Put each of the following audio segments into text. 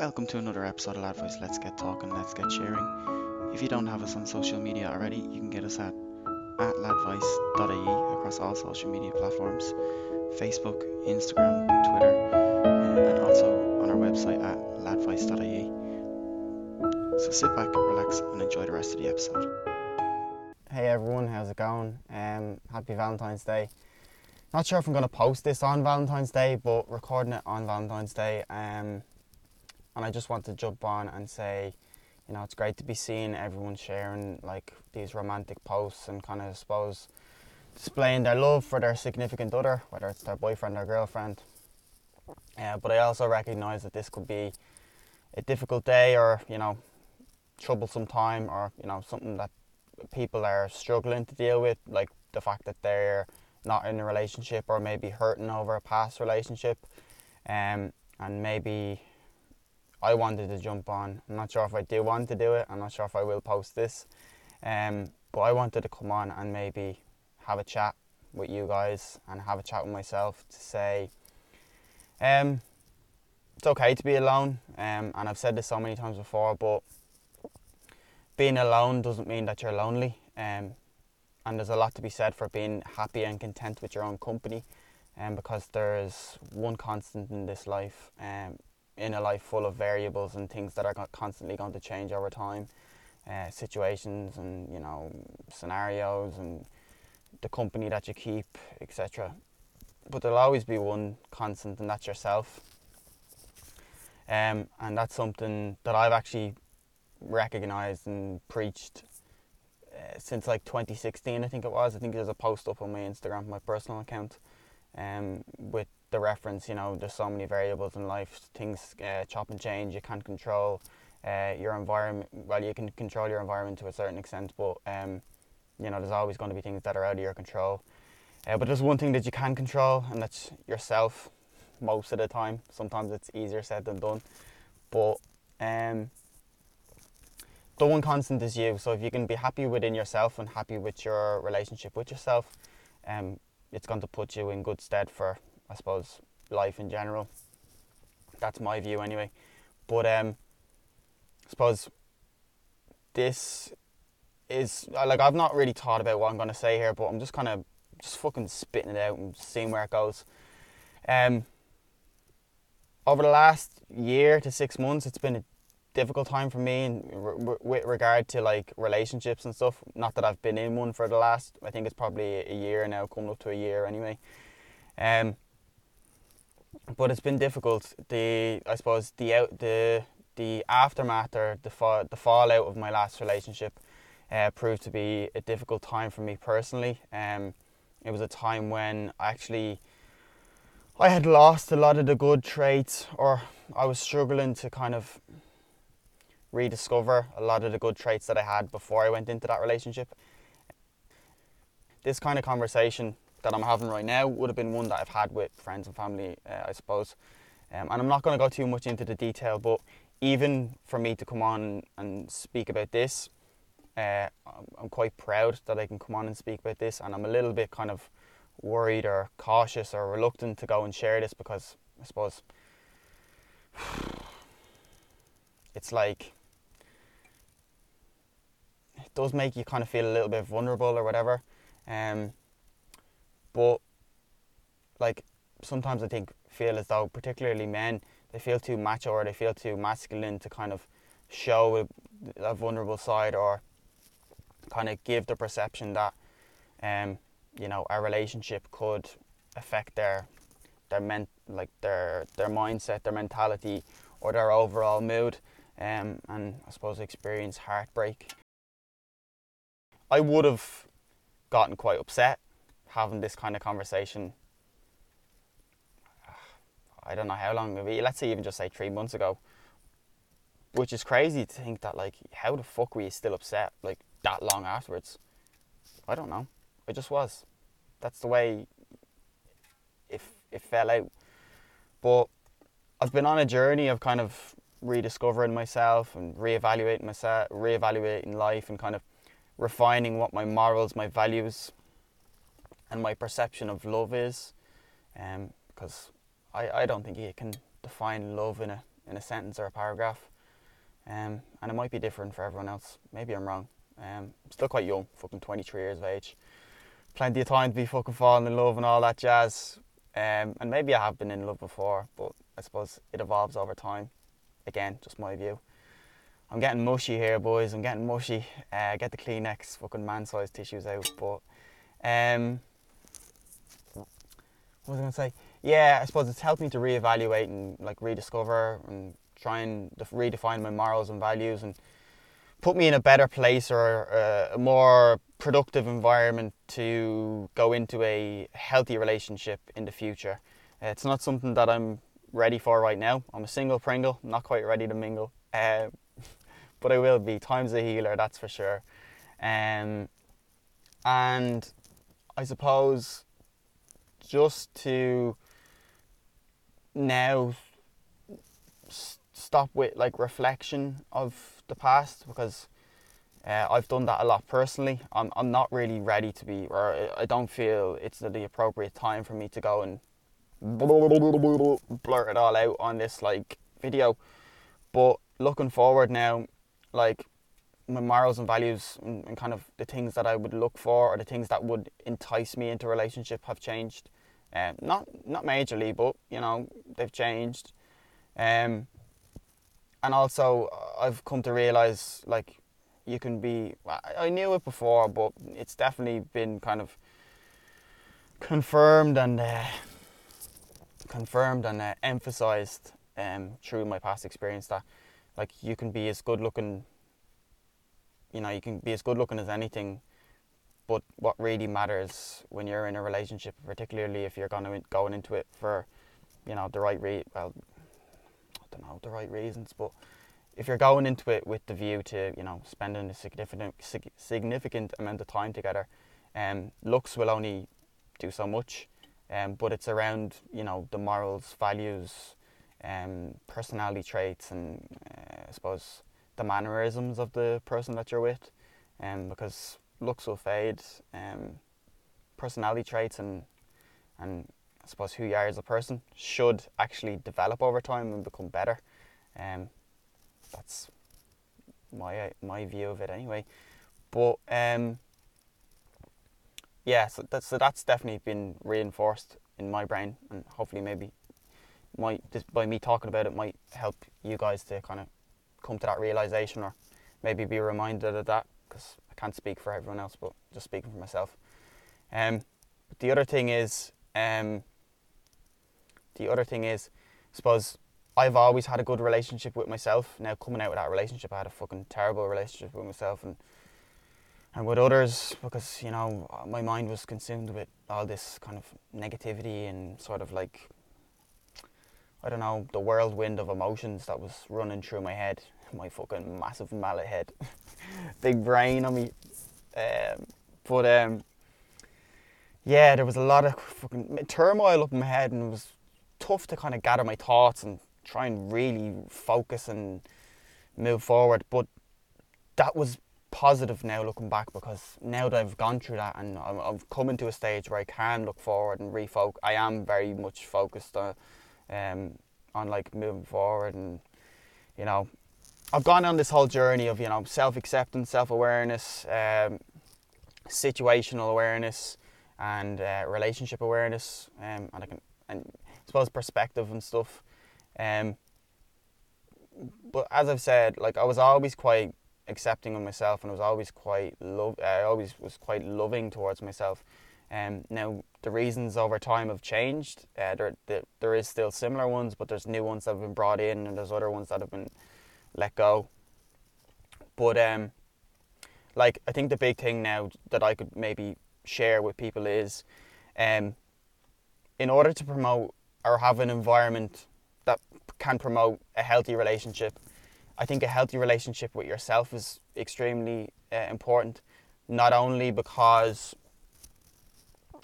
Welcome to another episode of Lad Voice Let's Get Talking, Let's Get Sharing. If you don't have us on social media already, you can get us at, at across all social media platforms Facebook, Instagram, Twitter, uh, and also on our website at ladvoice.ie. So sit back, relax, and enjoy the rest of the episode. Hey everyone, how's it going? Um, happy Valentine's Day. Not sure if I'm going to post this on Valentine's Day, but recording it on Valentine's Day. Um, and I just want to jump on and say, you know, it's great to be seeing everyone sharing like these romantic posts and kind of, I suppose, displaying their love for their significant other, whether it's their boyfriend or girlfriend. Uh, but I also recognise that this could be a difficult day or, you know, troublesome time or, you know, something that people are struggling to deal with, like the fact that they're not in a relationship or maybe hurting over a past relationship. Um, and maybe I wanted to jump on. I'm not sure if I do want to do it. I'm not sure if I will post this. Um, but I wanted to come on and maybe have a chat with you guys and have a chat with myself to say um, it's okay to be alone. Um, and I've said this so many times before, but being alone doesn't mean that you're lonely. Um, and there's a lot to be said for being happy and content with your own company. Um, because there's one constant in this life, um, in a life full of variables and things that are constantly going to change over time, uh, situations and you know scenarios and the company that you keep, etc. But there'll always be one constant, and that's yourself. Um, and that's something that I've actually recognised and preached uh, since like 2016, I think it was. I think there's a post up on my Instagram, my personal account, um, with the reference, you know, there's so many variables in life, things uh, chop and change, you can't control uh, your environment. Well, you can control your environment to a certain extent, but um, you know, there's always going to be things that are out of your control. Uh, but there's one thing that you can control, and that's yourself. Most of the time, sometimes it's easier said than done, but um, the one constant is you. So if you can be happy within yourself and happy with your relationship with yourself, um, it's going to put you in good stead for I suppose life in general. That's my view anyway. But um, I suppose this is like I've not really thought about what I'm gonna say here, but I'm just kind of just fucking spitting it out and seeing where it goes. Um, over the last year to six months, it's been a difficult time for me in, with regard to like relationships and stuff. Not that I've been in one for the last, I think it's probably a year now, coming up to a year anyway. Um, but it's been difficult. The I suppose the out the the aftermath or the fa- the fallout of my last relationship uh, proved to be a difficult time for me personally. Um, it was a time when I actually I had lost a lot of the good traits, or I was struggling to kind of rediscover a lot of the good traits that I had before I went into that relationship. This kind of conversation that I'm having right now would have been one that I've had with friends and family, uh, I suppose. Um, and I'm not going to go too much into the detail, but even for me to come on and speak about this, uh, I'm quite proud that I can come on and speak about this, and I'm a little bit kind of worried or cautious or reluctant to go and share this because I suppose it's like it does make you kind of feel a little bit vulnerable or whatever. Um, but like sometimes I think feel as though particularly men they feel too macho or they feel too masculine to kind of show a, a vulnerable side or kind of give the perception that um, you know a relationship could affect their their ment like their their mindset, their mentality, or their overall mood, um, and I suppose experience heartbreak. I would have gotten quite upset having this kind of conversation. I don't know how long, maybe let's say even just say three months ago, which is crazy to think that like how the fuck were you still upset like that long afterwards? I don't know. I just was. That's the way it it fell out. But I've been on a journey of kind of rediscovering myself and reevaluating myself, reevaluating life, and kind of refining what my morals, my values, and my perception of love is, because um, I, I don't think you can define love in a in a sentence or a paragraph. Um, and it might be different for everyone else. Maybe I'm wrong. Um, I'm still quite young, fucking 23 years of age. Plenty of time to be fucking falling in love and all that jazz. Um, and maybe I have been in love before, but I suppose it evolves over time. Again, just my view. I'm getting mushy here, boys. I'm getting mushy. Uh, get the Kleenex, fucking man-sized tissues out. But um, was I going to say? Yeah, I suppose it's helped me to reevaluate and like rediscover and try and def- redefine my morals and values and put me in a better place or uh, a more productive environment to go into a healthy relationship in the future. It's not something that I'm ready for right now. I'm a single Pringle, not quite ready to mingle. Uh, but I will be. Time's a healer, that's for sure. Um, and I suppose just to now stop with like reflection of the past because uh, I've done that a lot personally. I'm I'm not really ready to be, or I- I don't feel it's the appropriate time for me to go and blurt it all out on this like video. But looking forward now, like my morals and values and, and kind of the things that I would look for or the things that would entice me into a relationship have changed. Um, not not majorly, but you know they've changed. Um, and also I've come to realize like you can be. I, I knew it before, but it's definitely been kind of confirmed and uh, confirmed and uh, emphasized um, through my past experience that like you can be as good looking you know you can be as good looking as anything but what really matters when you're in a relationship particularly if you're going going into it for you know the right re- well I don't know the right reasons but if you're going into it with the view to you know spending a significant sig- significant amount of time together um looks will only do so much um but it's around you know the morals values um personality traits and uh, I suppose the mannerisms of the person that you're with, um, because looks will fade, um, personality traits and and I suppose who you are as a person should actually develop over time and become better. Um, that's my my view of it anyway. But um, yeah, so that's so that's definitely been reinforced in my brain, and hopefully maybe might just by me talking about it might help you guys to kind of come to that realization or maybe be reminded of that because I can't speak for everyone else, but just speaking for myself. Um, but the other thing is, um, the other thing is, I suppose I've always had a good relationship with myself. Now coming out of that relationship, I had a fucking terrible relationship with myself and and with others because you know my mind was consumed with all this kind of negativity and sort of like I don't know, the whirlwind of emotions that was running through my head. My fucking massive mallet head. Big brain on me. Um, but um, yeah, there was a lot of fucking turmoil up in my head and it was tough to kind of gather my thoughts and try and really focus and move forward. But that was positive now looking back because now that I've gone through that and I'm, I've come into a stage where I can look forward and refocus, I am very much focused on um, on like moving forward and you know I've gone on this whole journey of you know self acceptance, self awareness, um, situational awareness, and uh, relationship awareness, um, and I can and I suppose perspective and stuff. Um, but as I've said, like I was always quite accepting of myself, and I was always quite love. I always was quite loving towards myself. Um, now the reasons over time have changed. Uh, there, there, there is still similar ones, but there's new ones that have been brought in, and there's other ones that have been let go. But um, like I think the big thing now that I could maybe share with people is, um, in order to promote or have an environment that can promote a healthy relationship, I think a healthy relationship with yourself is extremely uh, important. Not only because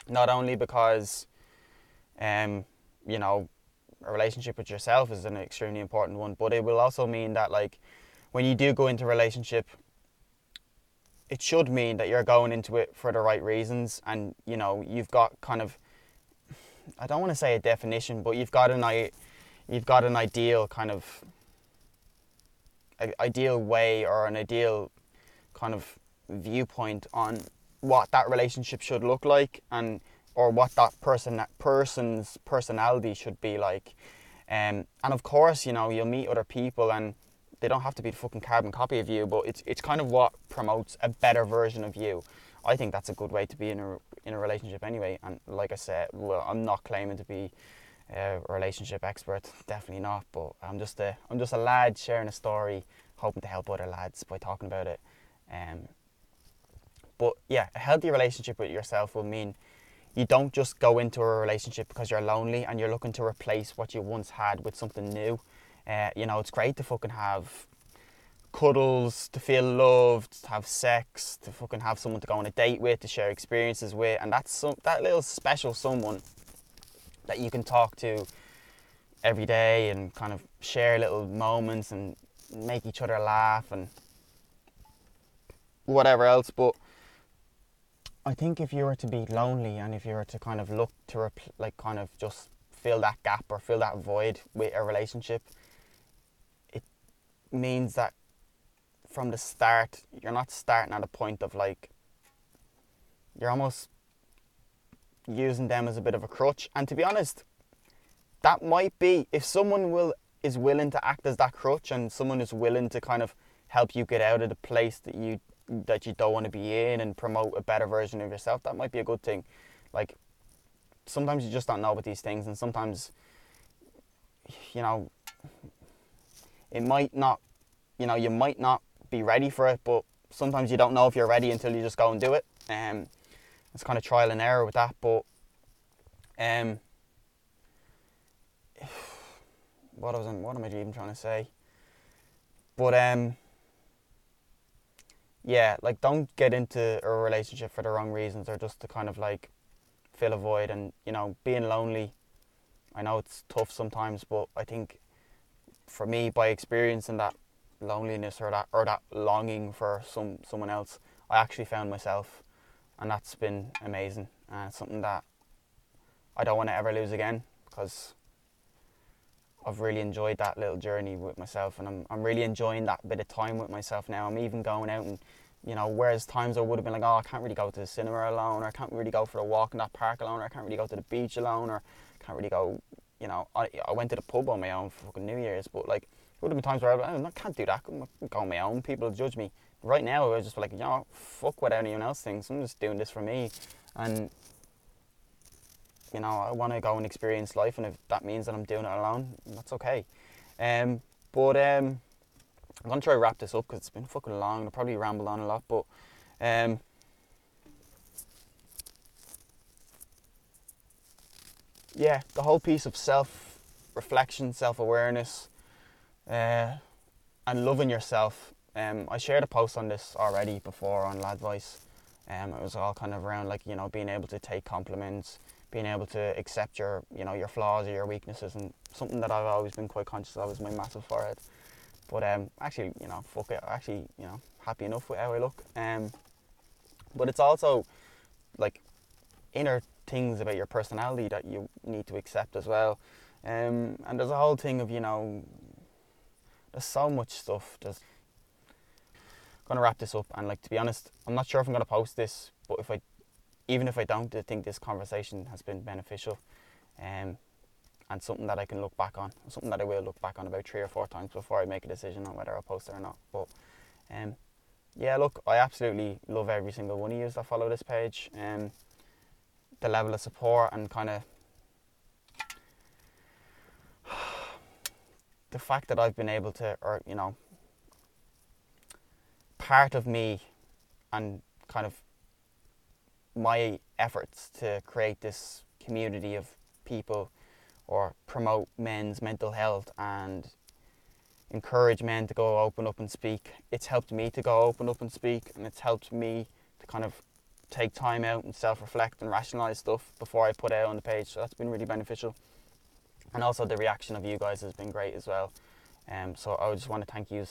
not only because um, you know a relationship with yourself is an extremely important one, but it will also mean that like when you do go into a relationship, it should mean that you're going into it for the right reasons, and you know you've got kind of I don't want to say a definition, but you've got an i you've got an ideal kind of ideal way or an ideal kind of viewpoint on what that relationship should look like and or what that person person's personality should be like. Um, and of course, you know, you'll meet other people and they don't have to be the fucking carbon copy of you, but it's it's kind of what promotes a better version of you. I think that's a good way to be in a in a relationship anyway. And like I said, well, I'm not claiming to be a relationship expert, definitely not. But I'm just a I'm just a lad sharing a story, hoping to help other lads by talking about it. Um, but yeah, a healthy relationship with yourself will mean you don't just go into a relationship because you're lonely and you're looking to replace what you once had with something new. Uh, you know, it's great to fucking have cuddles, to feel loved, to have sex, to fucking have someone to go on a date with, to share experiences with, and that's some, that little special someone that you can talk to every day and kind of share little moments and make each other laugh and whatever else. But I think if you were to be lonely and if you were to kind of look to repl- like kind of just fill that gap or fill that void with a relationship, it means that from the start you're not starting at a point of like you're almost using them as a bit of a crutch. And to be honest, that might be if someone will is willing to act as that crutch and someone is willing to kind of help you get out of the place that you that you don't want to be in and promote a better version of yourself, that might be a good thing. Like sometimes you just don't know about these things, and sometimes you know it might not, you know, you might not be ready for it, but sometimes you don't know if you're ready until you just go and do it. Um, it's kind of trial and error with that, but um, what was I, what am I even trying to say? But um yeah, like don't get into a relationship for the wrong reasons or just to kind of like fill a void and you know being lonely. I know it's tough sometimes, but I think for me, by experiencing that loneliness or that or that longing for some someone else, I actually found myself, and that's been amazing and something that I don't want to ever lose again because I've really enjoyed that little journey with myself, and I'm I'm really enjoying that bit of time with myself now. I'm even going out and, you know, whereas times I would have been like, oh, I can't really go to the cinema alone, or I can't really go for a walk in that park alone, or I can't really go to the beach alone, or I can't really go, you know, I I went to the pub on my own for fucking New Year's, but like, there would have been times where I, like, oh, I can't do that. I'm go on my own. People judge me. Right now, I was just like, you know, fuck what anyone else thinks. I'm just doing this for me, and you know, I want to go and experience life, and if that means that I'm doing it alone, that's okay. Um, but um, I'm gonna try to wrap this up because it's been fucking long. I probably rambled on a lot, but um, yeah, the whole piece of self reflection, self awareness, uh, and loving yourself. Um, I shared a post on this already before on Lad Voice. Um, it was all kind of around like you know being able to take compliments, being able to accept your you know your flaws or your weaknesses and something that I've always been quite conscious of is my massive forehead. But um, actually, you know, fuck it. Actually, you know, happy enough with how I look. Um, but it's also like inner things about your personality that you need to accept as well. Um, and there's a whole thing of you know, there's so much stuff. There's gonna wrap this up and like to be honest, I'm not sure if I'm gonna post this, but if I even if I don't, I think this conversation has been beneficial um, and something that I can look back on, something that I will look back on about three or four times before I make a decision on whether I'll post it or not. But um, yeah, look, I absolutely love every single one of you that follow this page. Um, the level of support and kind of the fact that I've been able to, or you know, part of me and kind of my efforts to create this community of people or promote men's mental health and encourage men to go open up and speak. It's helped me to go open up and speak and it's helped me to kind of take time out and self reflect and rationalize stuff before I put it out on the page. So that's been really beneficial. And also the reaction of you guys has been great as well. Um, so I just want to thank you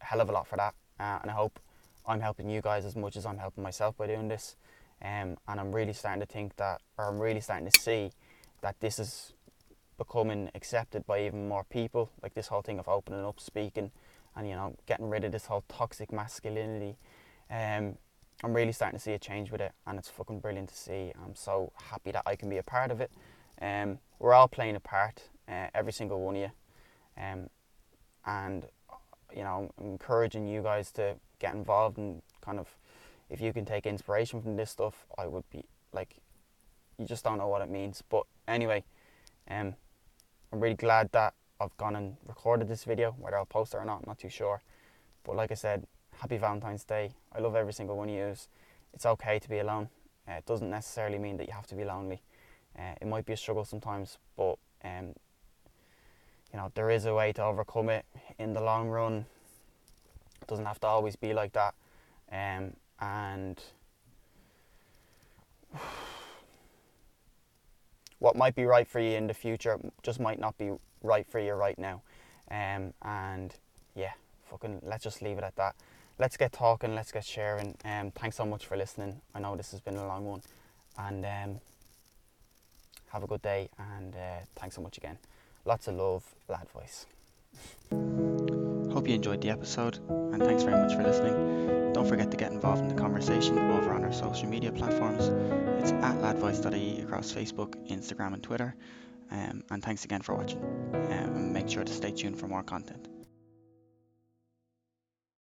a hell of a lot for that. Uh, and I hope I'm helping you guys as much as I'm helping myself by doing this. Um, and I'm really starting to think that, or I'm really starting to see that this is becoming accepted by even more people. Like this whole thing of opening up, speaking, and you know getting rid of this whole toxic masculinity. Um, I'm really starting to see a change with it, and it's fucking brilliant to see. I'm so happy that I can be a part of it. Um, we're all playing a part, uh, every single one of you, um, and you know, I'm encouraging you guys to get involved and kind of, if you can take inspiration from this stuff, I would be like, you just don't know what it means. But anyway, um, I'm really glad that I've gone and recorded this video, whether I'll post it or not, I'm not too sure. But like I said, happy Valentine's Day. I love every single one of you. It's okay to be alone. Uh, it doesn't necessarily mean that you have to be lonely. Uh, it might be a struggle sometimes, but um, you know there is a way to overcome it in the long run. It doesn't have to always be like that, um, and what might be right for you in the future just might not be right for you right now. Um, and yeah, fucking let's just leave it at that. Let's get talking, let's get sharing. Um, thanks so much for listening. I know this has been a long one, and um, have a good day. And uh, thanks so much again. Lots of love, lad voice. Hope you enjoyed the episode, and thanks very much for listening. Don't forget to get involved in the conversation over on our social media platforms. It's at ladvoice.ie across Facebook, Instagram, and Twitter. Um, and thanks again for watching. Um, and make sure to stay tuned for more content.